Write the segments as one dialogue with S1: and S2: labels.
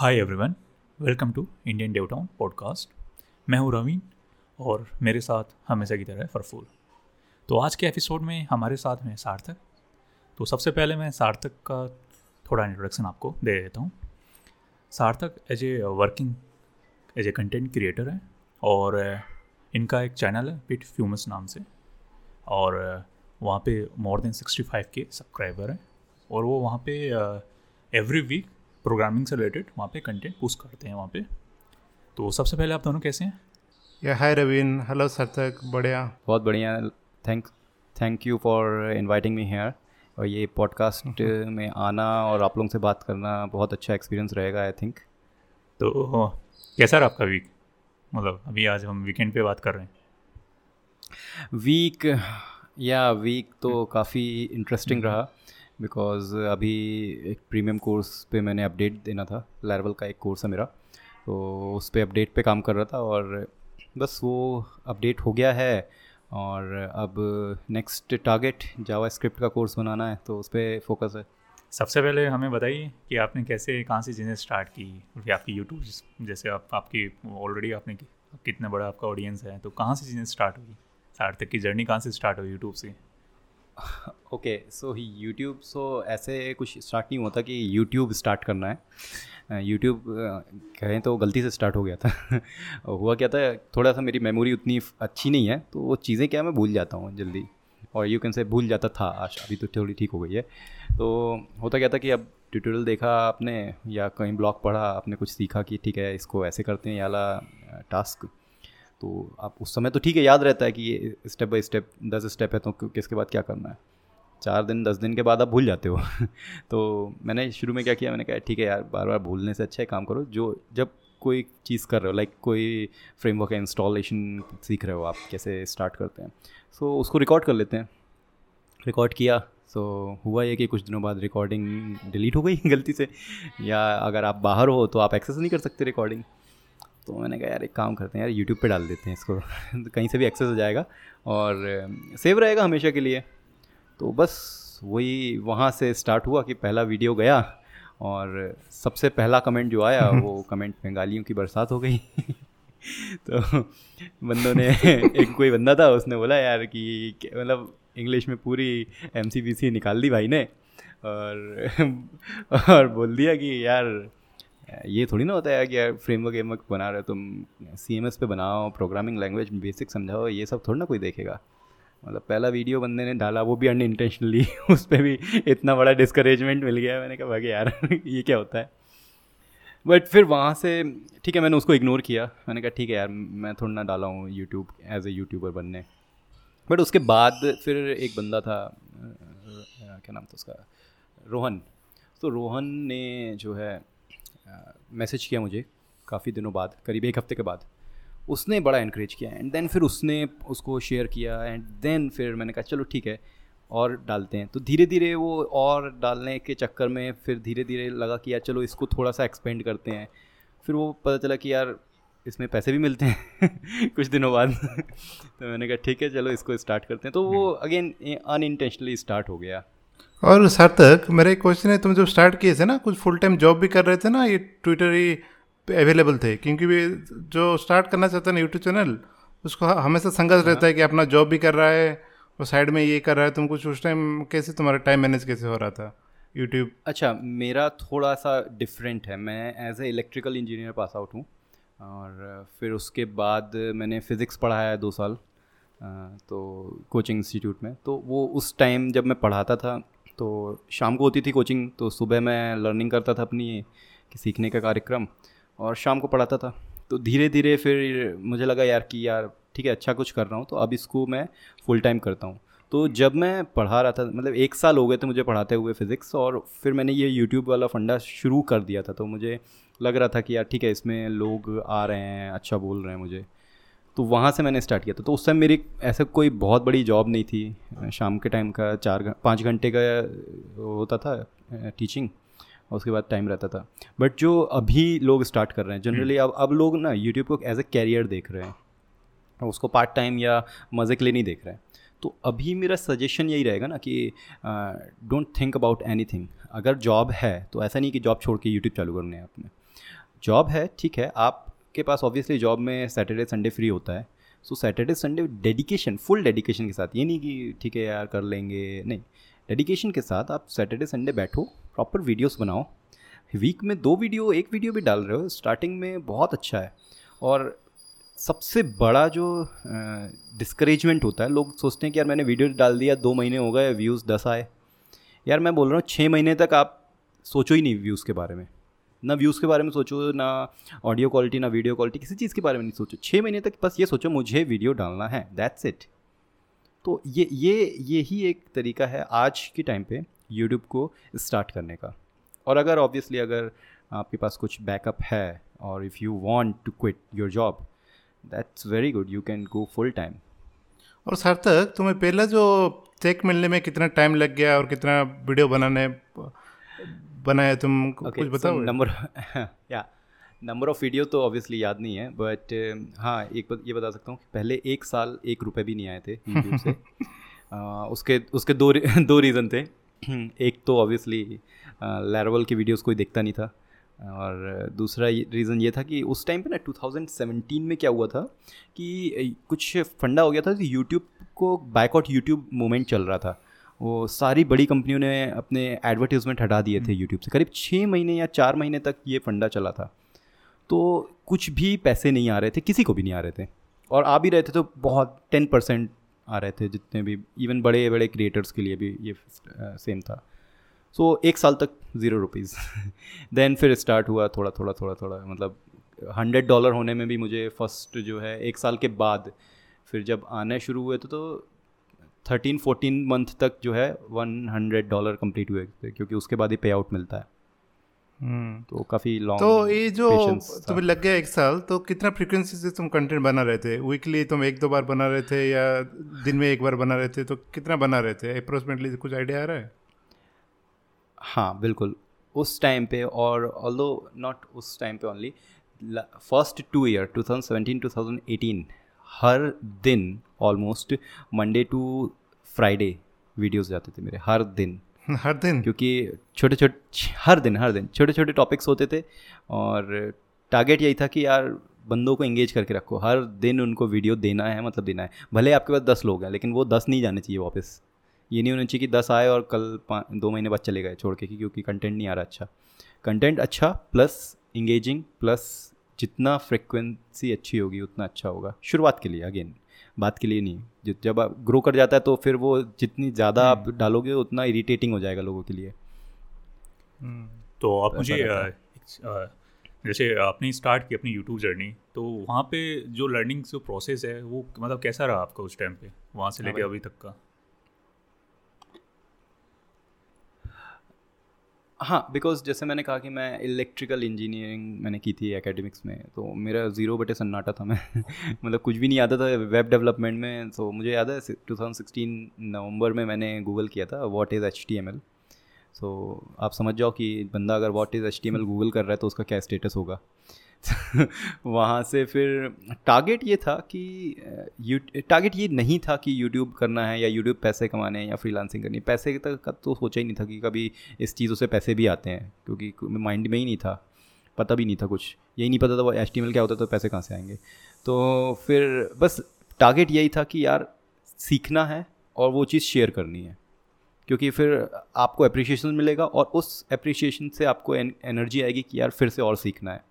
S1: Hi everyone welcome to Indian DevTown podcast मैं हूँ रवीन और मेरे साथ हमेशा की तरह फरफूल तो आज के एपिसोड में हमारे साथ हैं सार्थक. तो सबसे पहले मैं सार्थक का थोड़ा इंट्रोडक्शन आपको दे देता हूँ. Sarthak as a working as a content creator है और इनका एक चैनल है पिट फ्यूमस नाम से और वहाँ पे more than sixty five K subscriber हैं और वो वहाँ पे एवरी वीक प्रोग्रामिंग से रिलेटेड वहाँ पे कंटेंट पोस्ट करते हैं वहाँ पे। तो सबसे पहले आप दोनों कैसे हैं?
S2: या हाय रवीन हेलो सार्थक बढ़िया।
S3: बहुत बढ़िया। Thank thank you for inviting me here और ये पॉडकास्ट में आना और आप लोगों से बात करना बहुत अच्छा एक्सपीरियंस रहेगा आई थिंक
S1: तो कैसा रहा आपका वीक मतलब अभी आज हम वीकेंड पे बात कर रहे हैं।
S3: वीक या वीक तो काफ़ी इंटरेस्टिंग रहा। बिकॉज़ अभी एक प्रीमियम कोर्स पे मैंने अपडेट देना था लेवल का एक कोर्स है मेरा। तो उस पर अपडेट पे काम कर रहा था और बस वो अपडेट हो गया है और अब नेक्स्ट टारगेट जावा स्क्रिप्ट का कोर्स बनाना है तो उस पर फोकस है।
S1: सबसे पहले हमें बताइए कि आपने कैसे, कहाँ से चीज़ें स्टार्ट की? आपकी यूट्यूब जैसे आप, आपकी ऑलरेडी आपने कितना बड़ा आपका ऑडियंस है तो कहाँ से चीज़ें स्टार्ट हुई? सार्थक की जर्नी कहाँ से स्टार्ट हुई यूट्यूब से?
S3: ओके सो यूट्यूब सो ऐसे कुछ स्टार्ट नहीं होता कि यूट्यूब स्टार्ट करना है। यूट्यूब कहें तो गलती से स्टार्ट हो गया था। हुआ क्या था, थोड़ा सा मेरी मेमोरी उतनी अच्छी नहीं है तो वो चीज़ें क्या मैं भूल जाता हूँ जल्दी। और यू कैन से भूल जाता था, आज अभी तो थोड़ी ठीक हो गई है। तो होता क्या था कि अब ट्यूटोरियल देखा आपने, या कहीं ब्लॉग पढ़ा, आपने कुछ सीखा कि ठीक है, इसको ऐसे करते हैं याला टास्क तो आप उस समय तो ठीक है याद रहता है कि ये स्टेप बाय स्टेप दस स्टेप है तो किसके बाद क्या करना है? चार दिन दस दिन के बाद आप भूल जाते हो। तो मैंने शुरू में क्या किया मैंने कहा ठीक है यार बार बार भूलने से अच्छा है काम करो। जो जब कोई चीज़ कर रहे हो लाइक कोई फ्रेमवर्क इंस्टॉलेशन सीख रहे हो आप कैसे स्टार्ट करते हैं? सो so, उसको रिकॉर्ड कर लेते हैं। रिकॉर्ड किया सो so, हुआ ये कि कुछ दिनों बाद रिकॉर्डिंग डिलीट हो गई गलती से। या अगर आप बाहर हो तो आप एक्सेस नहीं कर सकते रिकॉर्डिंग तो मैंने कहा यार एक काम करते हैं यार यूट्यूब पे डाल देते हैं इसको। तो कहीं से भी एक्सेस हो जाएगा और सेव रहेगा हमेशा के लिए। तो बस वही वहाँ से स्टार्ट हुआ कि पहला वीडियो गया और सबसे पहला कमेंट जो आया वो कमेंट में गालियों की बरसात हो गई। तो बंदों ने एक कोई बंदा था उसने बोला यार कि मतलब इंग्लिश में पूरी एमसीबीसी निकाल दी भाई ने। और और बोल दिया कि यार ये थोड़ी ना होता है कि फ्रेमवर्क वेमवर्क बना रहे हो तुम सी एम एस पे बनाओ प्रोग्रामिंग लैंग्वेज बेसिक समझाओ, ये सब थोड़ा ना कोई देखेगा। मतलब पहला वीडियो बंदे ने डाला, वो भी अन इंटेंशनली उस पर भी इतना बड़ा डिस्करेजमेंट मिल गया। मैंने कहा, भागे यार, ये क्या होता है? बट फिर वहाँ से, ठीक है, मैंने उसको इग्नोर किया। मैंने कहा, ठीक है यार, मैं थोड़ा ना डाला हूँ यूट्यूब एज ए यूट्यूबर बनने। बट उसके बाद फिर एक बंदा था क्या नाम था उसका? रोहन। तो रोहन ने जो है मैसेज किया मुझे काफ़ी दिनों बाद करीब एक हफ़्ते के बाद। उसने बड़ा इनक्रेज किया एंड देन फिर उसने उसको शेयर किया एंड देन फिर मैंने कहा चलो ठीक है और डालते हैं। तो धीरे धीरे वो और डालने के चक्कर में फिर धीरे धीरे लगा कि यार चलो इसको थोड़ा सा एक्सपेंड करते हैं। फिर वो पता चला कि यार इसमें पैसे भी मिलते हैं कुछ दिनों बाद। तो मैंने कहा ठीक है चलो इसको स्टार्ट करते हैं। तो वो अगेन अनइंटेंशनली स्टार्ट हो गया।
S2: और सार्थक, मेरा एक क्वेश्चन है, तुम जब स्टार्ट किए थे ना, कुछ फुल टाइम जॉब भी कर रहे थे ना, ये ट्विटर ही अवेलेबल थे, क्योंकि वे जो स्टार्ट करना चाहते हैं ना यूट्यूब चैनल उसको हमेशा संघर्ष रहता है कि अपना जॉब भी कर रहा है, और साइड में ये कर रहा है तुम कुछ उस टाइम कैसे तुम्हारा टाइम मैनेज कैसे हो रहा था यूट्यूब
S3: अच्छा मेरा थोड़ा सा डिफरेंट है, मैं as a electrical engineer pass out हूँ, और फिर उसके बाद मैंने फ़िज़िक्स पढ़ाया है दो साल तो कोचिंग इंस्टीट्यूट में तो वो उस टाइम जब मैं पढ़ाता था तो शाम को होती थी कोचिंग तो सुबह मैं लर्निंग करता था अपनी कि सीखने का कार्यक्रम और शाम को पढ़ाता था। तो धीरे धीरे फिर मुझे लगा यार कि यार ठीक है अच्छा कुछ कर रहा हूँ तो अब इसको मैं फुल टाइम करता हूँ। तो जब मैं पढ़ा रहा था मतलब एक साल हो गए थे मुझे पढ़ाते हुए फ़िज़िक्स और फिर मैंने ये यूट्यूब वाला फंडा शुरू कर दिया था तो मुझे लग रहा था कि यार ठीक है, इसमें लोग आ रहे हैं अच्छा बोल रहे हैं मुझे। तो वहाँ से मैंने स्टार्ट किया था। तो उस टाइम मेरी ऐसा कोई बहुत बड़ी जॉब नहीं थी। शाम के टाइम का चार पाँच घंटे का होता था टीचिंग और उसके बाद टाइम रहता था। बट जो अभी लोग स्टार्ट कर रहे हैं जनरली अब अब लोग ना यूट्यूब को एज ए कैरियर देख रहे हैं। उसको पार्ट टाइम या मज़े के लिए नहीं देख रहे हैं। तो अभी मेरा सजेशन यही रहेगा ना कि डोंट थिंक अबाउट एनी अगर जॉब है तो ऐसा नहीं कि जॉब छोड़ के यूट्यूब चालू करने हैं आपने जॉब है ठीक है आपके पास ऑब्वियसली जॉब में सैटरडे संडे फ्री होता है। So Saturday Sunday dedication full dedication के साथ, ये नहीं कि ठीक है यार, कर लेंगे, नहीं। डेडिकेशन के साथ आप सैटरडे संडे बैठो प्रॉपर वीडियोस बनाओ। वीक में दो वीडियो एक वीडियो भी डाल रहे हो स्टार्टिंग में बहुत अच्छा है। और सबसे बड़ा जो डिस्करेजमेंट होता है, लोग सोचते हैं कि यार मैंने वीडियो डाल दिया, दो महीने हो गए व्यूज़ दस आए। यार मैं बोल रहा हूँ छः महीने तक आप सोचो ही नहीं व्यूज़ के बारे में। ना व्यूज़ के बारे में सोचो, ना ऑडियो क्वालिटी ना वीडियो क्वालिटी किसी चीज़ के बारे में नहीं सोचो। छः महीने तक बस ये सोचो, मुझे वीडियो डालना है। दैट्स इट तो ये ये यही एक तरीका है आज के टाइम पे यूट्यूब को स्टार्ट करने का। और अगर ऑब्वियसली अगर आपके पास कुछ बैकअप है और if you want to quit your job that's very good you can go full time
S2: और सार्थक, तुम्हें पहला जो चेक मिलने में कितना टाइम लग गया और कितना वीडियो बनाने बनाया तुम okay, कुछ बताओ।
S3: नंबर या नंबर ऑफ़ वीडियो तो ऑब्वियसली याद नहीं है बट uh, हाँ एक ये बता सकता हूँ कि पहले एक साल एक रुपए भी नहीं आए थे यूट्यूब से। uh, उसके उसके दो दो रीज़न थे। एक तो ऑब्वियसली लैरवल की वीडियोस कोई देखता नहीं था और दूसरा रीज़न ये था कि उस टाइम पे ना 2017 में क्या हुआ था कि कुछ फंडा हो गया था कि यूट्यूब को बैकआउट यूट्यूब मूवमेंट चल रहा था। वो सारी बड़ी कंपनियों ने अपने एडवर्टीज़मेंट हटा दिए थे यूट्यूब से। करीब छः महीने या चार महीने तक ये फंडा चला था। तो कुछ भी पैसे नहीं आ रहे थे किसी को भी नहीं आ रहे थे। और आ भी रहे थे तो बहुत टेन परसेंट आ रहे थे जितने भी इवन बड़े बड़े क्रिएटर्स के लिए भी ये सेम था। सो so, एक साल तक ज़ीरो रुपीज़ देन फिर स्टार्ट हुआ थोड़ा थोड़ा थोड़ा थोड़ा मतलब हंड्रेड डॉलर होने में भी मुझे फ़र्स्ट जो है एक साल के बाद फिर जब आने शुरू हुए थे तो थर्टीन फोर्टीन मंथ तक जो है वन हंड्रेड डॉलर कंप्लीट हुए थे क्योंकि उसके बाद ही पे आउट मिलता है।
S2: हम्म।
S3: तो काफ़ी लॉन्ग
S2: तो ये जो तुम्हें लग गया एक साल तो कितना फ्रीक्वेंसी से तुम कंटेंट बना रहे थे? वीकली तुम एक दो बार बना रहे थे या दिन में एक बार बना रहे थे? तो कितना बना रहे थे? अप्रोक्सीमेटली कुछ आइडिया आ रहा है?
S3: हाँ बिल्कुल। उस टाइम पे और ऑल्दो नॉट उस टाइम पे ओनली फ़र्स्ट टू ईयर 2017 2018 हर दिन almost Monday to Friday videos जाते थे मेरे हर दिन।
S2: हर दिन?
S3: क्योंकि छोटे छोटे हर दिन हर दिन छोटे छोटे टॉपिक्स होते थे और टारगेट यही था कि यार बंदों को इंगेज करके रखो। हर दिन उनको वीडियो देना है मतलब देना है। भले आपके पास दस लोग हैं लेकिन वो दस नहीं जाने चाहिए वापस। ये नहीं होना चाहिए कि दस आए और कल दो महीने बाद चले गए छोड़ के क्योंकि कंटेंट नहीं आ रहा अच्छा। कंटेंट अच्छा प्लस इंगेजिंग प्लस जितना फ्रिक्वेंसी अच्छी होगी उतना अच्छा होगा। शुरुआत के लिए अगेन बात के लिए नहीं। जब आप ग्रो कर जाता है तो फिर वो जितनी ज़्यादा आप हम्म। डालोगे उतना इरिटेटिंग हो जाएगा लोगों के लिए।
S1: हम्म। तो आप मुझे जैसे आपने स्टार्ट की अपनी यूट्यूब जर्नी तो वहाँ पे जो लर्निंग जो प्रोसेस है वो मतलब कैसा रहा आपका उस टाइम पे? वहाँ से हाँ लेके अभी तक का?
S3: हाँ बिकॉज़ जैसे मैंने कहा कि मैं इलेक्ट्रिकल इंजीनियरिंग मैंने की थी एकेडमिक्स में तो मेरा ज़ीरो बटे सन्नाटा था मैं। मतलब कुछ भी नहीं आता था वेब डेवलपमेंट में तो मुझे याद है 2016 नवंबर में मैंने गूगल किया था what is H T M L so आप समझ जाओ कि बंदा अगर what is H T M L Google कर रहा है तो उसका क्या स्टेटस होगा। वहाँ से फिर टारगेट ये था कि यू टारगेट ये नहीं था कि यूट्यूब करना है या यूट्यूब पैसे कमाने हैं या फ्रीलांसिंग करनी पैसे तक का तो सोचा ही नहीं था कि कभी इस चीज़ों से पैसे भी आते हैं, क्योंकि माइंड में ही नहीं था, पता भी नहीं था कुछ। यही नहीं पता था वो एच क्या होता तो पैसे कहाँ से आएँगे। तो फिर बस टारगेट यही था कि यार सीखना है और वो चीज़ शेयर करनी है, क्योंकि फिर आपको अप्रिशिएशन मिलेगा और उस अप्रिशिएशन से आपको एनर्जी आएगी कि यार फिर से और सीखना है।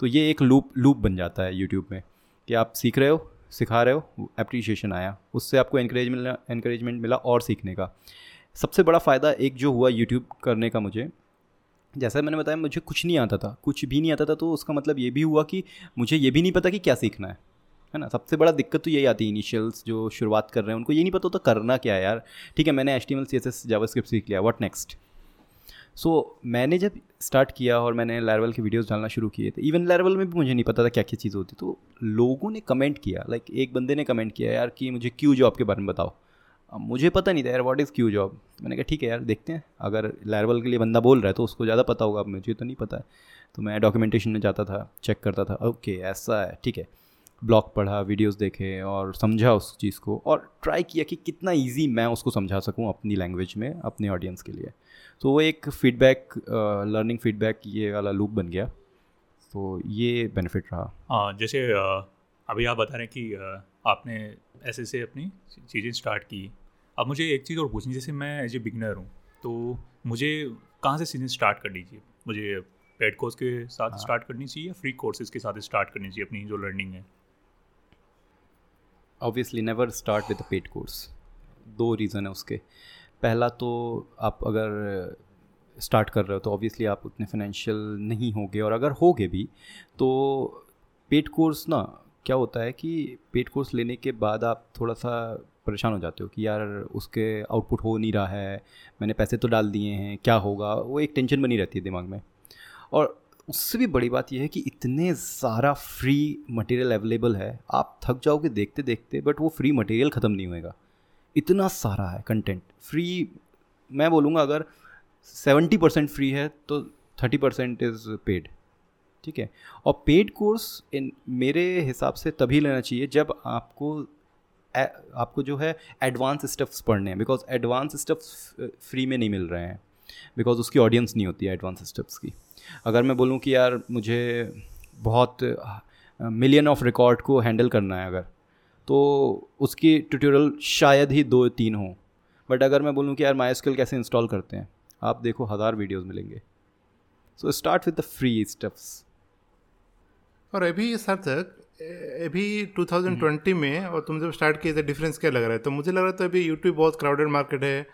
S3: तो ये एक लूप लूप बन जाता है यूट्यूब में कि आप सीख रहे हो, सिखा रहे हो अप्रिशिएशन आया। उससे आपको इनक्रेज मिला इनक्रेजमेंट मिला और सीखने का। सबसे बड़ा फ़ायदा एक जो हुआ यूट्यूब करने का मुझे, जैसा मैंने बताया, मुझे कुछ नहीं आता था, कुछ भी नहीं आता था तो उसका मतलब ये भी हुआ कि मुझे ये भी नहीं पता कि क्या सीखना है है ना? सबसे बड़ा दिक्कत तो यही आती है इनिशियल्स जो शुरुआत कर रहे हैं, उनको ये नहीं पता होता करना क्या है यार। ठीक है, मैंने H T M L C S S JavaScript सीख लिया वट नेक्स्ट सो so, मैंने जब स्टार्ट किया और मैंने लेवल के वीडियोस डालना शुरू किए थे इवन लेवल में भी मुझे नहीं पता था क्या क्या चीज़ होती तो लोगों ने कमेंट किया लाइक like, एक बंदे ने कमेंट किया यार कि मुझे क्यू जॉब के बारे में बताओ। मुझे पता नहीं था यार व्हाट इज़ क्यू जॉब मैंने कहा ठीक है यार देखते हैं। अगर लेवल के लिए बंदा बोल रहा है तो उसको ज़्यादा पता होगा अब मुझे तो नहीं पता है। तो मैं डॉक्यूमेंटेशन में जाता था चेक करता था ओके ऐसा है ठीक है। ब्लॉग पढ़ा वीडियोस देखे और समझा उस चीज़ को और ट्राई किया कि कितना इजी मैं उसको समझा सकूँ अपनी लैंग्वेज में अपने ऑडियंस के लिए। तो वो एक फीडबैक लर्निंग फीडबैक ये वाला लूप बन गया। तो ये बेनिफिट रहा।
S1: हाँ जैसे अभी आप बता रहे हैं कि आपने ऐसे से अपनी चीज़ें स्टार्ट की। अब मुझे एक चीज़ और पूछनी जैसे मैं एज ए बिगनर हूँ तो मुझे कहाँ से सीज़न स्टार्ट करनी चाहिए? मुझे पेड कोर्स के साथ स्टार्ट करनी चाहिए या फ्री कोर्सेज के साथ स्टार्ट करनी चाहिए अपनी जो लर्निंग है?
S3: Obviously never start with paid course दो रीज़न है उसके। पहला तो आप अगर स्टार्ट कर रहे हो तो ऑब्वियसली आप उतने फाइनेंशियल नहीं होगे और अगर होगे भी तो पेड कोर्स ना, क्या होता है कि पेड कोर्स लेने के बाद आप थोड़ा सा परेशान हो जाते हो कि यार उसके आउटपुट हो नहीं रहा है, मैंने पैसे तो डाल दिए हैं, क्या होगा? वो एक टेंशन बनी रहती है दिमाग में। और उससे भी बड़ी बात यह है कि इतने सारा फ्री मटेरियल अवेलेबल है, आप थक जाओगे देखते देखते बट वो फ्री मटेरियल ख़त्म नहीं होएगा। इतना सारा है कंटेंट फ्री मैं बोलूँगा अगर सेवेंटी परसेंट फ्री है तो थर्टी परसेंट इज़ पेड ठीक है? और पेड कोर्स इन मेरे हिसाब से तभी लेना चाहिए जब आपको आपको जो है एडवांस स्टेप्स पढ़ने हैं। बिकॉज़ एडवांस स्टेप्स फ्री में नहीं मिल रहे हैं। बिकॉज़ उसकी ऑडियंस नहीं होती है एडवांस स्टेप्स की। अगर मैं बोलूँ कि यार मुझे बहुत मिलियन ऑफ़ रिकॉर्ड को हैंडल करना है अगर तो उसकी ट्यूटोरियल शायद ही दो तीन हों। बट अगर मैं बोलूँ कि यार माई कैसे इंस्टॉल करते हैं आप देखो हज़ार वीडियोस मिलेंगे। So start with the free stuffs
S2: और अभी सार्थक अभी 2020 में और तुम जब स्टार्ट किए थे डिफरेंस क्या लग रहा है? तो मुझे लग रहा था अभी यूट्यूब बहुत क्राउडेड मार्केट है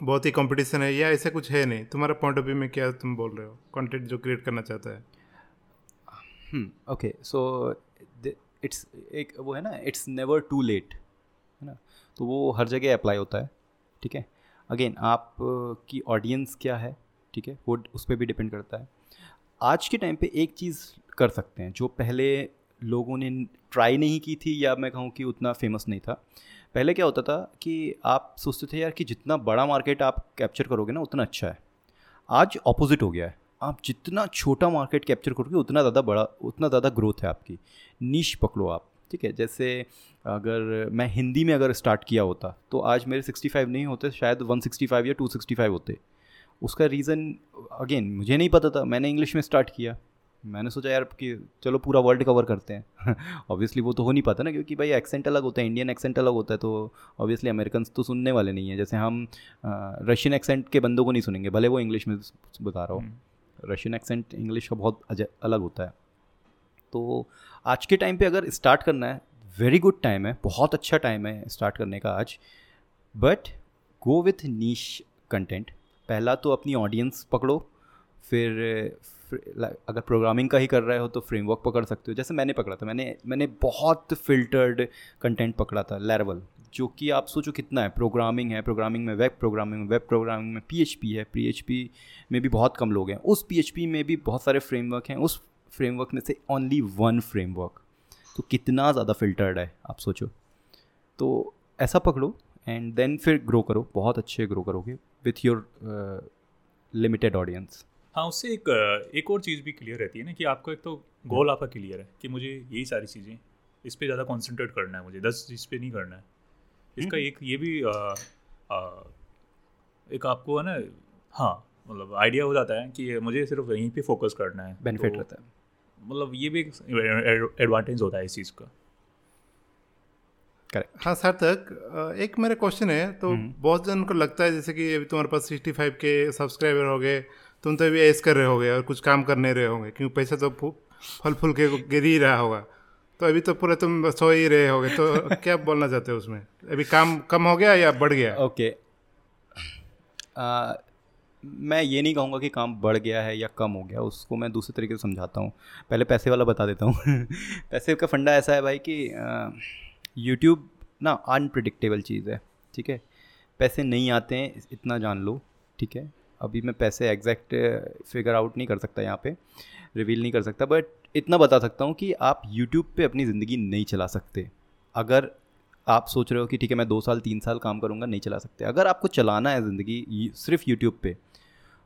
S2: बहुत ही कंपटीशन है या ऐसा कुछ है नहीं? तुम्हारा पॉइंट ऑफ़ व्यू में क्या तुम बोल रहे हो? कंटेंट जो क्रिएट करना चाहता है।
S3: ओके सो इट्स एक वो है ना, इट्स नेवर टू लेट, है ना? तो वो हर जगह अप्लाई होता है, ठीक है? अगेन आप की ऑडियंस क्या है, ठीक है? वो उस पर भी डिपेंड करता है। आज के टाइम पे एक चीज़ कर सकते हैं, जो पहले लोगों ने ट्राई नहीं की थी, या मैं कहूँ कि उतना फ़ेमस नहीं था। पहले क्या होता था कि आप सोचते थे, यार, कि जितना बड़ा मार्केट आप कैप्चर करोगे ना, उतना अच्छा है। आज ऑपोजिट हो गया है। आप जितना छोटा मार्केट कैप्चर करोगे, उतना ज़्यादा बड़ा, उतना ज़्यादा ग्रोथ है आपकी। नीच पकड़ो आप, ठीक है? जैसे अगर मैं हिंदी में अगर स्टार्ट किया होता तो आज मेरे 65 नहीं होते, शायद 165 या 265 होते। उसका रीज़न अगेन मुझे नहीं पता था, मैंने इंग्लिश में स्टार्ट किया। मैंने सोचा, यार, कि चलो पूरा वर्ल्ड कवर करते हैं। ऑब्वियसली वो तो हो नहीं पाता ना, क्योंकि भाई एक्सेंट अलग होता है इंडियन एक्सेंट अलग होता है तो ऑब्वियसली अमेरिकन तो सुनने वाले नहीं है। जैसे हम रशियन एक्सेंट के बंदों को नहीं सुनेंगे, भले वो इंग्लिश में बता रहा हूँ। रशियन एक्सेंट इंग्लिश का बहुत अलग होता है। तो आज के टाइम पे अगर स्टार्ट करना है वेरी गुड टाइम है, बहुत अच्छा टाइम है स्टार्ट करने का आज। But go with niche content पहला तो अपनी ऑडियंस पकड़ो, फिर अगर प्रोग्रामिंग का ही कर रहे हो तो फ्रेमवर्क पकड़ सकते हो। जैसे मैंने पकड़ा था, मैंने मैंने बहुत फिल्टर्ड कंटेंट पकड़ा था लैरवल जो कि आप सोचो कितना है प्रोग्रामिंग है प्रोग्रामिंग में वेब प्रोग्रामिंग वेब प्रोग्रामिंग में पीएचपी है पीएचपी में भी बहुत कम लोग हैं। उस पीएचपी में भी बहुत सारे फ्रेमवर्क हैं उस फ्रेमवर्क में से ओनली वन फ्रेमवर्क तो कितना ज़्यादा फिल्टर्ड है आप सोचो। तो ऐसा पकड़ो एंड देन फिर ग्रो करो बहुत अच्छे ग्रो करोगे विथ योर लिमिटेड ऑडियंस
S1: हाँ उससे एक एक और चीज़ भी क्लियर रहती है ना कि आपका एक तो गोल आपका क्लियर है कि मुझे यही सारी चीज़ें इस पर ज़्यादा कंसंट्रेट करना है मुझे दस इस पे नहीं करना है। इसका एक ये भी अ, अ, एक आपको है ना हाँ मतलब आइडिया हो जाता है कि मुझे सिर्फ़ यहीं पे फोकस करना है।
S3: बेनिफिट
S1: तो
S3: रहता है।
S1: मतलब ये भी एक एडवांटेज होता है इस चीज़ का।
S3: करेक्ट
S2: हाँ सार्थक अ, एक मेरा क्वेश्चन है तो बहुत जन को लगता है जैसे कि अभी तुम्हारे पास सिक्सटी फाइव के सब्सक्राइबर हो गए तुम तो अभी ऐस कर रहे होगे और कुछ काम करने रहे होंगे क्योंकि पैसा तो फू- फल फूल के गिर ही रहा होगा। तो अभी तो पूरा तुम सो ही रहे होगे तो क्या बोलना चाहते हो उसमें? अभी काम कम हो गया या बढ़ गया?
S3: ओके। okay. मैं ये नहीं कहूँगा कि काम बढ़ गया है या कम हो गया, उसको मैं दूसरे तरीके से समझाता हूँ। पहले पैसे वाला बता देता हूँ। पैसे का फंडा ऐसा है भाई कि यूट्यूब ना अनप्रडिक्टेबल चीज़ है, ठीक है? पैसे नहीं आते हैं, इतना जान लो, ठीक है? अभी मैं पैसे एग्जैक्ट फिगर आउट नहीं कर सकता यहाँ पे रिवील नहीं कर सकता बट इतना बता सकता हूँ कि आप यूट्यूब पे अपनी ज़िंदगी नहीं चला सकते। अगर आप सोच रहे हो कि ठीक है मैं दो साल तीन साल काम करूँगा नहीं चला सकते। अगर आपको चलाना है ज़िंदगी सिर्फ़ यूट्यूब पे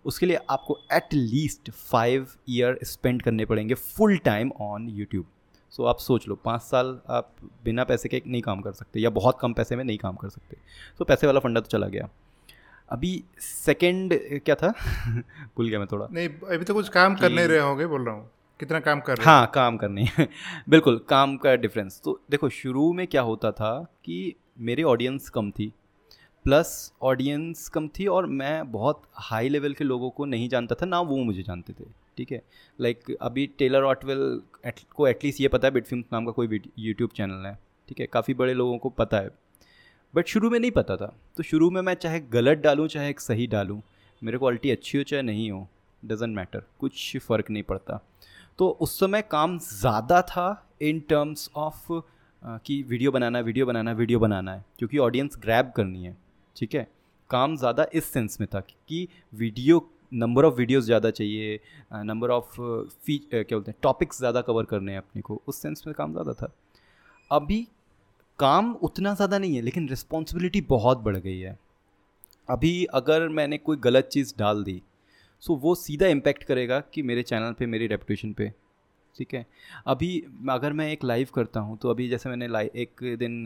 S3: उसके लिए आपको at least five year spend करने पड़ेंगे full time on YouTube so आप सोच लो पाँच साल आप बिना पैसे के नहीं काम कर सकते या बहुत कम पैसे में नहीं काम कर सकते। तो पैसे वाला फंडा तो चला गया। अभी सेकंड क्या था? भूल गया मैं थोड़ा।
S2: नहीं अभी तो कुछ काम कर नहीं रहे होंगे बोल रहा हूँ। कितना काम कर रहे हाँ?
S3: काम करनी बिल्कुल काम का डिफरेंस तो देखो शुरू में क्या होता था कि मेरी ऑडियंस कम थी। प्लस ऑडियंस कम थी और मैं बहुत हाई लेवल के लोगों को नहीं जानता था ना वो मुझे जानते थे ठीक है? लाइक अभी टेलर ऑटवेल एट, को एटलीस्ट ये पता है बिटफिल्म नाम का कोई यूट्यूब चैनल है ठीक है? काफ़ी बड़े लोगों को पता है। बट शुरू में नहीं पता था। तो शुरू में मैं चाहे गलत डालूँ चाहे एक सही डालूँ मेरे क्वालिटी अच्छी हो चाहे नहीं हो डजेंट मैटर कुछ फ़र्क नहीं पड़ता। तो उस समय काम ज़्यादा था इन टर्म्स ऑफ़ कि वीडियो बनाना वीडियो बनाना वीडियो बनाना है, क्योंकि ऑडियंस ग्रैब करनी है, ठीक है? काम ज़्यादा इस सेंस में था कि वीडियो नंबर ऑफ़ वीडियोस ज़्यादा चाहिए नंबर ऑफ़ फ़ी क्या बोलते हैं टॉपिक्स ज़्यादा कवर करने हैं अपने को, उस सेंस में काम ज़्यादा था। अभी काम उतना ज़्यादा नहीं है, लेकिन रिस्पॉन्सिबिलिटी बहुत बढ़ गई है। अभी अगर मैंने कोई गलत चीज़ डाल दी सो वो सीधा इम्पेक्ट करेगा कि मेरे चैनल पे, मेरी रेपुटेशन पे। ठीक है? अभी अगर मैं एक लाइव करता हूँ तो अभी जैसे मैंने लाइव एक दिन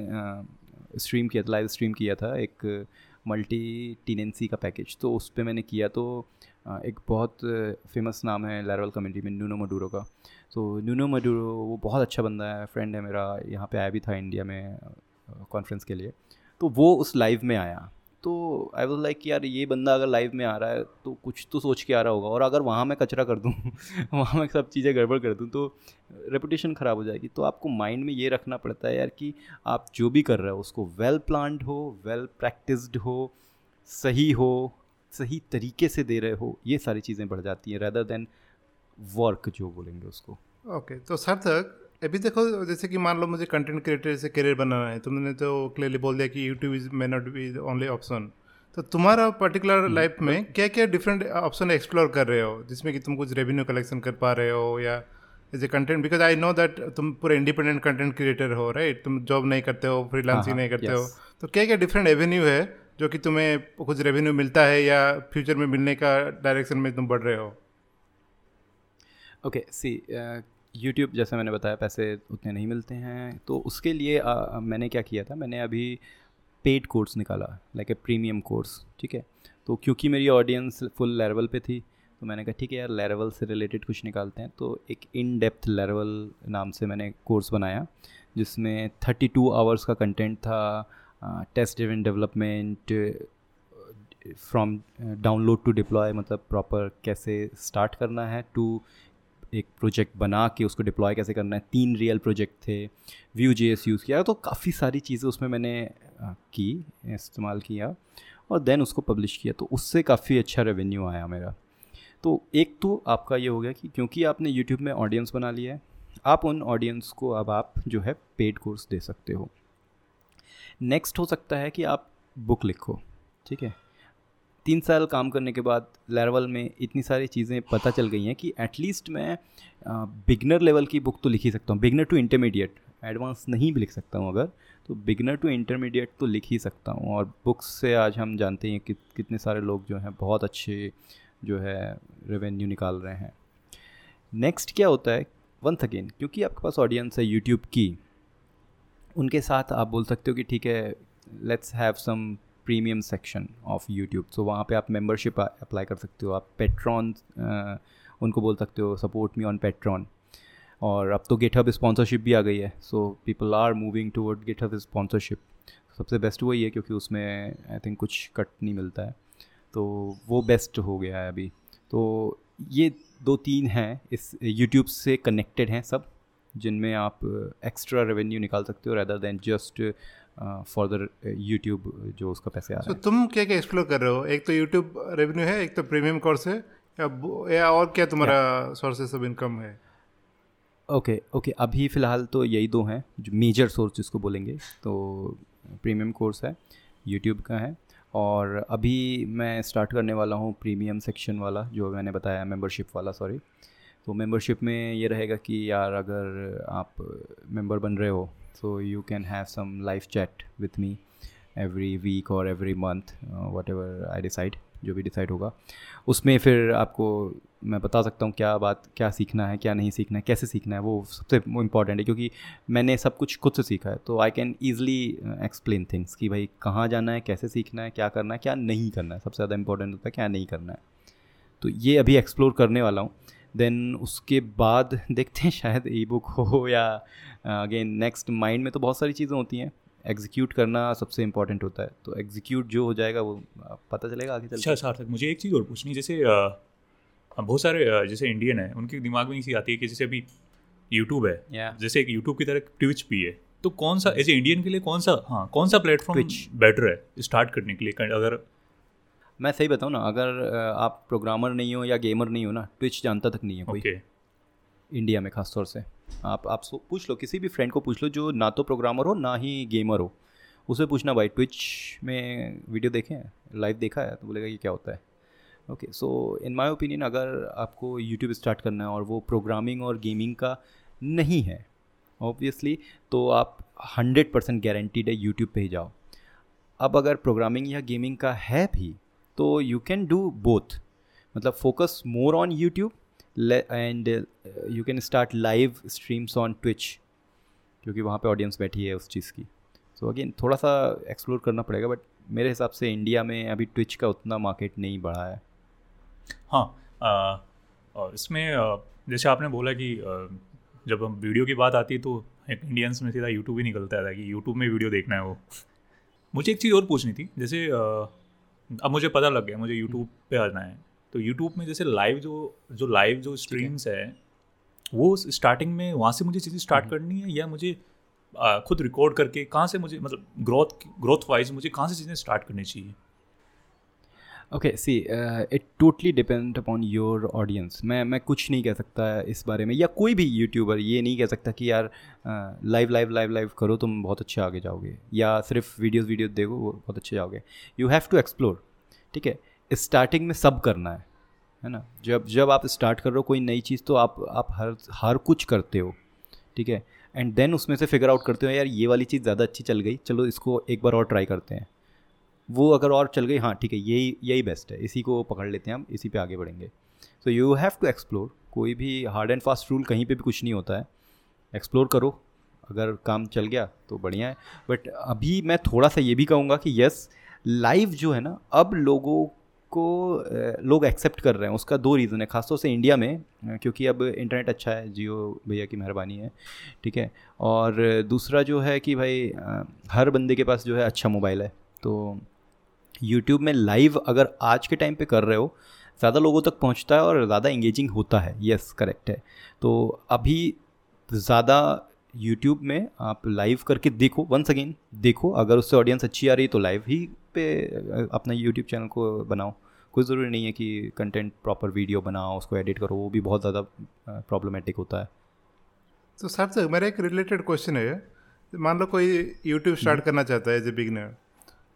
S3: स्ट्रीम किया था लाइव स्ट्रीम किया था, एक मल्टी टीनेंसी का पैकेज तो उस पर मैंने किया तो एक बहुत फ़ेमस नाम है लैरवल कम्युनिटी में न्यूनो मडूरो का। तो न्यूनो मडूरो वो बहुत अच्छा बंदा है फ्रेंड है मेरा, यहाँ पे आया भी था इंडिया में कॉन्फ्रेंस के लिए। तो वो उस लाइव में आया। तो आई वॉज़ लाइक यार ये बंदा अगर लाइव में आ रहा है तो कुछ तो सोच के आ रहा होगा। और अगर वहाँ मैं कचरा कर दूँ वहाँ मैं सब चीज़ें गड़बड़ कर दूँ तो रेपुटेशन ख़राब हो जाएगी। तो आपको माइंड में ये रखना पड़ता है यार कि आप जो भी कर रहे हो उसको वेल प्लान्ड हो वेल प्रैक्टिस्ड हो सही हो सही तरीके से दे रहे हो ये सारी चीज़ें बढ़ जाती हैं रेदर देन वर्क जो बोलेंगे उसको।
S2: ओके okay, तो सार्थक अभी देखो जैसे कि मान लो मुझे कंटेंट क्रिएटर से करियर बनाना है तुमने तो क्लियरली बोल दिया कि YouTube is may not be only option तो तुम्हारा पर्टिकुलर लाइफ हम्म। में क्या क्या डिफरेंट ऑप्शन एक्सप्लोर कर रहे हो? जिसमें कि तुम कुछ रेवेन्यू कलेक्शन कर पा रहे हो या as a content because I know that तुम पूरे इंडिपेंडेंट कंटेंट क्रिएटर हो राइट तुम जॉब नहीं करते हो फ्रीलांसिंग हाँ, नहीं करते हो। तो क्या क्या डिफरेंट एवेन्यू है जो कि तुम्हें कुछ रेवेन्यू मिलता है या फ्यूचर में मिलने का डायरेक्शन में तुम बढ़ रहे हो?
S3: ओके सी यूट्यूब जैसे मैंने बताया पैसे उतने नहीं मिलते हैं। तो उसके लिए आ, मैंने क्या किया था? मैंने अभी पेड कोर्स निकाला लाइक ए प्रीमियम कोर्स ठीक है? तो क्योंकि मेरी ऑडियंस फुल लेवल पे थी तो मैंने कहा ठीक है यार लेवल से रिलेटेड कुछ निकालते हैं। तो एक इन डेप्थ लेवल नाम से मैंने कोर्स बनाया जिसमें थर्टी टू आवर्स का कंटेंट था test event development from download to deploy मतलब प्रॉपर कैसे स्टार्ट करना है टू एक प्रोजेक्ट बना के उसको डिप्लॉय कैसे करना है? तीन रियल प्रोजेक्ट थे व्यू जे यूज़ किया तो काफ़ी सारी चीज़ें उसमें मैंने की, इस्तेमाल किया और देन उसको पब्लिश किया। तो उससे काफ़ी अच्छा रेवेन्यू आया मेरा। तो एक तो आपका ये हो गया कि क्योंकि आपने यूट्यूब में ऑडियंस बना लिया है, आप उन ऑडियंस को अब आप जो है पेड कोर्स दे सकते हो। नेक्स्ट हो सकता है कि आप बुक लिखो, ठीक है? तीन साल काम करने के बाद लेवल में इतनी सारी चीज़ें पता चल गई हैं कि एटलीस्ट मैं बिगनर लेवल की बुक तो लिख ही सकता हूँ। बिगनर टू इंटरमीडिएट एडवांस नहीं भी लिख सकता हूँ अगर तो बिगनर टू इंटरमीडिएट तो लिख ही सकता हूँ। और बुक्स से आज हम जानते हैं कि कितने सारे लोग जो हैं बहुत अच्छे, जो है रेवेन्यू निकाल रहे हैं। नेक्स्ट क्या होता है? वंस अगेन क्योंकि आपके पास ऑडियंस है यूट्यूब की, उनके साथ आप बोल सकते हो कि ठीक है let's have some premium section of YouTube so वहाँ पे आप मेंबरशिप अप्लाई कर सकते हो। आप पेट्रॉन उनको बोल सकते हो सपोर्ट मी ऑन पेट्रॉन और अब तो गेटहब स्पॉन्सरशिप भी आ गई है। So people are moving toward GitHub sponsorship सबसे बेस्ट वही है क्योंकि उसमें आई थिंक कुछ कट नहीं मिलता है। तो वो बेस्ट हो गया है अभी। तो ये दो तीन हैं। इस यूट्यूब से कनेक्टेड हैं सब, जिनमें आप एक्स्ट्रा रेवेन्यू निकाल सकते हो rather than just for YouTube जो उसका पैसे आ रहा
S2: है। so, तुम क्या क्या एक्सप्लोर कर रहे हो? एक तो यूट्यूब रेवेन्यू है एक तो प्रीमियम कोर्स है या, या और क्या तुम्हारा सोर्सेस ऑफ़ इनकम है?
S3: ओके okay, ओके okay, अभी फ़िलहाल तो यही दो हैं जो मेजर सोर्स जिसको बोलेंगे तो प्रीमियम कोर्स है यूट्यूब का है और अभी मैं स्टार्ट करने वाला हूँ प्रीमियम सेक्शन वाला जो मैंने बताया मेंबरशिप वाला सॉरी तो मेंबरशिप में ये रहेगा कि यार अगर आप मेंबर बन रहे हो so you can have some live chat with me every week or every month uh, whatever I decide जो भी डिसाइड होगा। उसमें फिर आपको मैं बता सकता हूँ क्या बात क्या सीखना है क्या नहीं सीखना है कैसे सीखना है वो सबसे इंपॉर्टेंट है क्योंकि मैंने सब कुछ खुद से सीखा है। तो I can easily explain things कि भाई कहाँ जाना है कैसे सीखना है क्या करना है क्या नहीं करना है। सबसे ज़्यादा इंपॉर्टेंट होता है क्या नहीं करना है। तो ये अभी एक्सप्लोर करने वाला हूँ। देन उसके बाद देखते हैं शायद ई बुक हो या अगेन नेक्स्ट माइंड में तो बहुत सारी चीज़ें होती हैं। एग्जीक्यूट करना सबसे इंपॉर्टेंट होता है। तो एग्जीक्यूट जो हो जाएगा वो पता चलेगा आगे
S1: अच्छा
S3: चल
S1: सार्थक मुझे एक चीज़ और पूछनी जैसे बहुत सारे जैसे इंडियन है उनके दिमाग में इसी आती है कि जैसे अभी यूट्यूब है।
S3: Yeah.
S1: जैसे एक यूट्यूब की तरह ट्विच भी है। तो कौन सा एज ए इंडियन के लिए कौन सा हाँ कौन सा प्लेटफॉर्म
S3: Twitch.
S1: बेटर है स्टार्ट करने के लिए? अगर
S3: मैं सही बताऊँ ना अगर आप प्रोग्रामर नहीं हो या गेमर नहीं हो ना ट्विच जानता तक नहीं है कोई।
S1: ओके
S3: इंडिया में खास तौर से। आप आप पूछ लो, किसी भी फ्रेंड को पूछ लो जो ना तो प्रोग्रामर हो, ना ही गेमर हो। उसे पूछना, भाई ट्विच में वीडियो देखे लाइव देखा है? तो बोलेगा, ये क्या होता है? Okay so in my opinion अगर आपको यूट्यूब स्टार्ट करना है और वो प्रोग्रामिंग और गेमिंग का नहीं है ऑब्वियसली तो आप हंड्रेड परसेंट गारंटीड है यूट्यूब पे ही जाओ। अब अगर प्रोग्रामिंग या गेमिंग का है भी तो यू कैन डू बोथ मतलब focus more on YouTube and you can start live streams on Twitch क्योंकि वहाँ पे ऑडियंस बैठी है उस चीज़ की। सो so अगेन थोड़ा सा एक्सप्लोर करना पड़ेगा बट मेरे हिसाब से इंडिया में अभी ट्विच का उतना मार्केट नहीं बढ़ा है।
S1: हाँ और इसमें जैसे आपने बोला कि जब हम वीडियो की बात आती है तो इंडियंस में सीधा यूट्यूब ही निकलता था कि यूट्यूब में वीडियो देखना है वो। मुझे एक चीज़ और पूछनी थी, जैसे अब मुझे पता लग गया, मुझे यूट्यूब पे आना है। तो यूट्यूब में जैसे लाइव जो जो लाइव जो स्ट्रीम्स है। वो स्टार्टिंग में वहाँ से मुझे चीज़ें स्टार्ट करनी है या मुझे अ, खुद रिकॉर्ड करके कहाँ से मुझे मतलब ग्रोथ ग्रोथ वाइज मुझे कहाँ से चीज़ें स्टार्ट करनी चाहिए?
S3: Okay see it totally depend upon your audience मैं मैं कुछ नहीं कह सकता इस बारे में या कोई भी यूट्यूबर ये नहीं कह सकता कि यार लाइव लाइव लाइव लाइव करो तुम बहुत अच्छे आगे जाओगे। या सिर्फ़ वीडियोस वीडियोस देखो वो बहुत अच्छे जाओगे। यू हैव टू एक्सप्लोर ठीक है? स्टार्टिंग में सब करना है है ना? जब जब आप स्टार्ट कर रहे हो कोई नई चीज़ तो आप आप हर हर कुछ करते हो, ठीक है? एंड देन उसमें से फिगर आउट करते हो, यार, ये वाली चीज़ ज़्यादा अच्छी चल गई, चलो इसको एक बार और ट्राई करते हैं। वो अगर और चल गई हाँ ठीक है, यही यही बेस्ट है, इसी को पकड़ लेते हैं हम, इसी पे आगे बढ़ेंगे। So you have to explore कोई भी हार्ड एंड फास्ट रूल कहीं पे भी कुछ नहीं होता है। एक्सप्लोर करो, अगर काम चल गया तो बढ़िया है। बट अभी मैं थोड़ा सा ये भी कहूँगा कि यस लाइव जो है ना, अब लोगों को लोग एक्सेप्ट कर रहे हैं, उसका दो रीज़न है, खासतौर से इंडिया में क्योंकि अब इंटरनेट अच्छा है, जियो भैया की मेहरबानी है, ठीक है, और दूसरा जो है कि भाई हर बंदे के पास जो है अच्छा मोबाइल है तो यूट्यूब में लाइव अगर आज के टाइम पे कर रहे हो, ज़्यादा लोगों तक पहुँचता है और ज़्यादा इंगेजिंग होता है यस करेक्ट है तो अभी ज़्यादा यूट्यूब में आप लाइव करके देखो वंस अगेन देखो, अगर उससे ऑडियंस अच्छी आ रही है तो लाइव ही पे अपना यूट्यूब चैनल को बनाओ। कोई ज़रूरी नहीं है कि कंटेंट प्रॉपर वीडियो बनाओ उसको एडिट करो वो भी बहुत ज़्यादा प्रॉब्लमेटिक होता है।
S2: तो सर से मेरा एक रिलेटेड क्वेश्चन है। मान लो कोई यूट्यूब स्टार्ट करना चाहता है एज ए बिगनर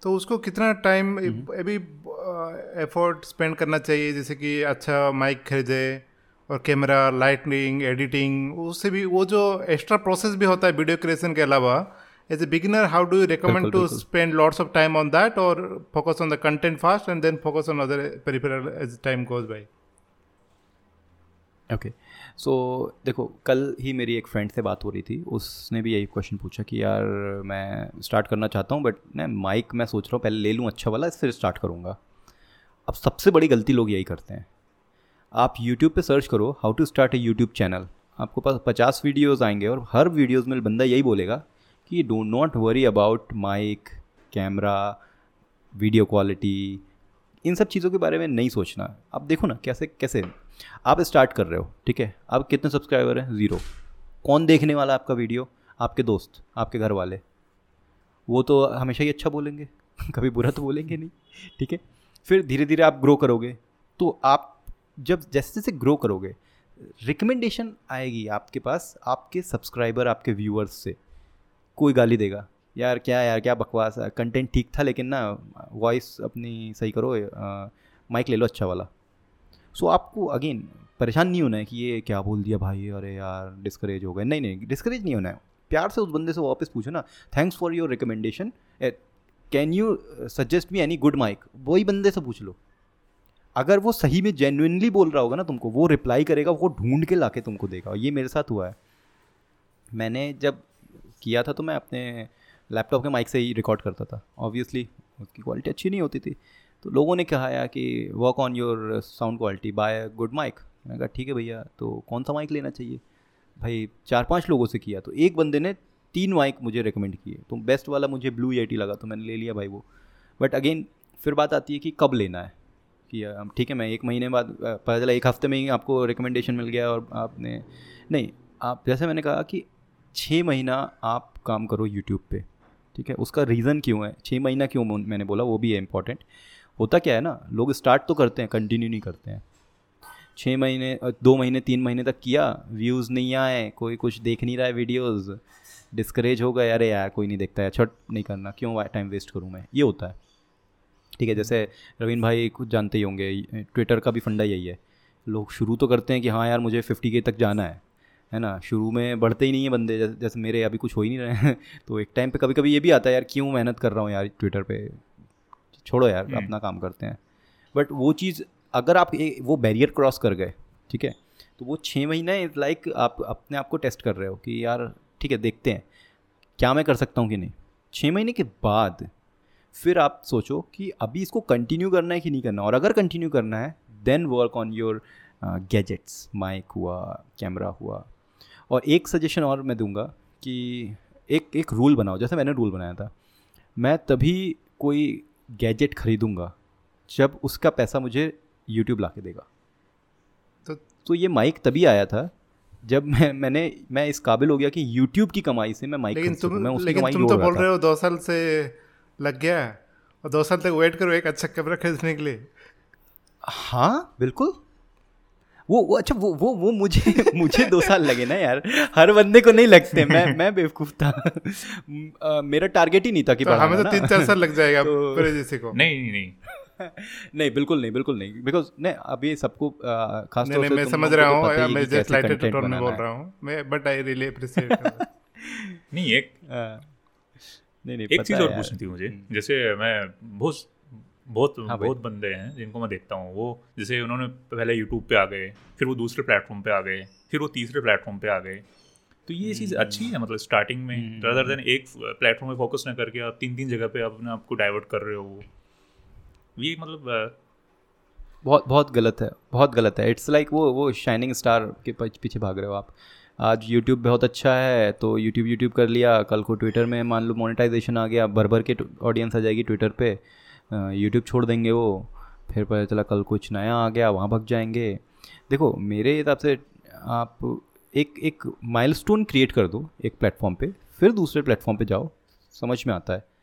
S2: तो उसको कितना टाइम अभी एफर्ट स्पेंड करना चाहिए? जैसे कि अच्छा माइक खरीदे और कैमरा लाइटनिंग एडिटिंग उससे भी वो जो एक्स्ट्रा प्रोसेस भी होता है वीडियो क्रिएशन के अलावा as a beginner how do you recommend to
S3: बिल्कुल।
S2: Spend lots of time on that और focus on the content fast and then focus on other peripheral as time goes by
S3: okay so देखो कल ही मेरी एक friend से बात हो रही थी। उसने भी यही क्वेश्चन पूछा कि यार मैं स्टार्ट करना चाहता हूँ बट ना माइक मैं सोच रहा हूँ पहले ले लूँ अच्छा वाला फिर स्टार्ट करूँगा। अब सबसे बड़ी गलती लोग यही करते हैं। आप यूट्यूब पे सर्च करो how to start a YouTube channel आपको पास पचास वीडियोस आएँगे और हर वीडियोस में बंदा यही बोलेगा कि do not worry about mic, camera, video quality, इन सब चीज़ों के बारे में नहीं सोचना। आप देखो ना कैसे कैसे आप स्टार्ट कर रहे हो, ठीक है? आप कितने सब्सक्राइबर हैं? ज़ीरो। कौन देखने वाला आपका वीडियो? आपके दोस्त, आपके घर वाले। वो तो हमेशा ही अच्छा बोलेंगे। कभी बुरा तो बोलेंगे नहीं, ठीक है? फिर धीरे धीरे आप ग्रो करोगे। तो आप जब जैसे जैसे ग्रो करोगे रिकमेंडेशन आएगी आपके पास, आपके सब्सक्राइबर आपके व्यूअर्स से। कोई गाली देगा। यार क्या यार क्या बकवास है? कंटेंट ठीक था लेकिन ना वॉइस अपनी सही करो माइक ले लो अच्छा वाला। सो so, आपको अगेन परेशान नहीं होना है कि ये क्या बोल दिया भाई? अरे यार डिस्करेज हो गए। नहीं नहीं डिस्करेज नहीं होना है। प्यार से उस बंदे से वापस पूछो ना thanks for your recommendation can you suggest me any good mic वही बंदे से पूछ लो। अगर वो सही में जेन्युइनली बोल रहा होगा ना तुमको वो रिप्लाई करेगा वो ढूंढ के लाके तुमको देगा। ये मेरे साथ हुआ है। मैंने जब किया था तो मैं अपने लैपटॉप के माइक से ही रिकॉर्ड करता था। ऑब्वियसली उसकी क्वालिटी अच्छी नहीं होती थी। तो लोगों ने कहा यार कि work on your sound quality by good mic मैंने कहा, ठीक है भैया तो कौन सा माइक लेना चाहिए? भाई चार पाँच लोगों से किया। तो एक बंदे ने तीन माइक मुझे रिकमेंड किए। तो बेस्ट वाला मुझे ब्लू ई लगा तो मैंने ले लिया भाई वो। बट अगेन फिर बात आती है कि कब लेना है। कि ठीक है, मैं एक महीने बाद पता चला एक हफ़्ते में ही आपको रिकमेंडेशन मिल गया और आपने नहीं, आप, जैसे मैंने कहा कि छः महीना आप काम करो यूट्यूब पे, ठीक है? उसका रीज़न क्यों है? छः महीना क्यों मैंने बोला, वो भी है इंपॉर्टेंट होता क्या है ना, लोग स्टार्ट तो करते हैं कंटिन्यू नहीं करते हैं। छः महीने दो महीने, तीन महीने तक किया व्यूज़ नहीं आए, कोई कुछ देख नहीं रहा है वीडियोज़ डिस्करेज हो गए, अरे यार, कोई नहीं देखता है, छट नहीं करना, क्यों टाइम वेस्ट करूँ मैं? ये होता है। ठीक है, जैसे रवीन भाई कुछ जानते ही होंगे ट्विटर का भी फंडा यही है। लोग शुरू तो करते हैं कि हाँ यार, मुझे फिफ्टी के तक जाना है। है ना? शुरू में बढ़ते ही नहीं है बंदे जैसे जैसे मेरे अभी कुछ हो ही नहीं रहे हैं। तो एक टाइम पे कभी कभी ये भी आता है यार क्यों मेहनत कर रहा हूँ यार ट्विटर पे? छोड़ो यार हम्म। अपना काम करते हैं। बट वो चीज़ अगर आप ए, वो बैरियर क्रॉस कर गए ठीक है? तो वो छः महीने इज़ लाइक आप अपने आप को टेस्ट कर रहे हो कि यार ठीक है देखते हैं क्या मैं कर सकता हूँ कि नहीं? छः महीने के बाद फिर आप सोचो कि अभी इसको कंटिन्यू करना है कि नहीं करना और अगर कंटिन्यू करना है then work on your gadgets mic हुआ कैमरा हुआ और एक सजेशन और मैं दूँगा कि एक एक रूल बनाओ जैसे मैंने रूल बनाया था। मैं तभी कोई गैजेट खरीदूँगा जब उसका पैसा मुझे यूट्यूब ला के देगा। तो तो ये माइक तभी आया था जब मैं मैंने मैं इस काबिल हो गया कि यूट्यूब की कमाई से मैं माइक
S2: लेकिन तुम मैं उसकी लेकिन तुम तो बोल रहे हो दो साल से लग गया और दो साल तक वेट करो एक अच्छा कैमरा खरीदने के लिए।
S3: हाँ बिल्कुल। वो वो अच्छा वो वो वो मुझे मुझे दो साल लगे ना यार। हर बंदे को नहीं लगते मैं मैं बेवकूफ़ था। आ, मेरा टारगेट ही नहीं था कि
S2: तो हमें तो तीन चार साल लग जाएगा तो,
S1: जैसे को। नहीं नहीं नहीं।
S3: नहीं बिल्कुल नहीं बिल्कुल नहीं। बिकॉज़ नहीं अभी सबको
S2: खास तौर से मैं समझ रहा हूँ मैं जस्ट लाइटेड टोन में बोल रहा हूँ। मैं बट आई रियली अप्रिशिएट
S1: नहीं एक नहीं नहीं एक चीज़ और पूछनी थी मुझे। हम्म। जैसे मैं बहुत बहुत हाँ बहुत बंदे हैं जिनको मैं देखता हूँ। वो जैसे उन्होंने पहले यूट्यूब पे आ गए फिर वो दूसरे प्लेटफॉर्म पे आ गए फिर वो तीसरे प्लेटफॉर्म पे आ गए। तो ये चीज़ हम्म। अच्छी है मतलब स्टार्टिंग में रदर देन एक प्लेटफॉर्म में फोकस ना करके आप तीन तीन जगह पे अपने आपको डाइवर्ट कर रहे हो। वो ये मतलब
S3: बहुत बहुत गलत है बहुत गलत है। इट्स लाइक like वो वो शाइनिंग स्टार के पीछे भाग रहे हो आप। आज यूट्यूब बहुत अच्छा है तो यूट्यूब यूट्यूब कर लिया। कल को ट्विटर में मान लो मोनेटाइजेशन आ गया भर भर के ऑडियंस आ जाएगी ट्विटर पे। यूट्यूब छोड़ देंगे वो। फिर पता चला कल कुछ नया आ गया, वहाँ भग जाएँगे। देखो, मेरे हिसाब से आप एक एक माइलस्टोन क्रिएट कर दो एक प्लेटफॉर्म पे, फिर दूसरे प्लेटफॉर्म पे जाओ। समझ में आता है।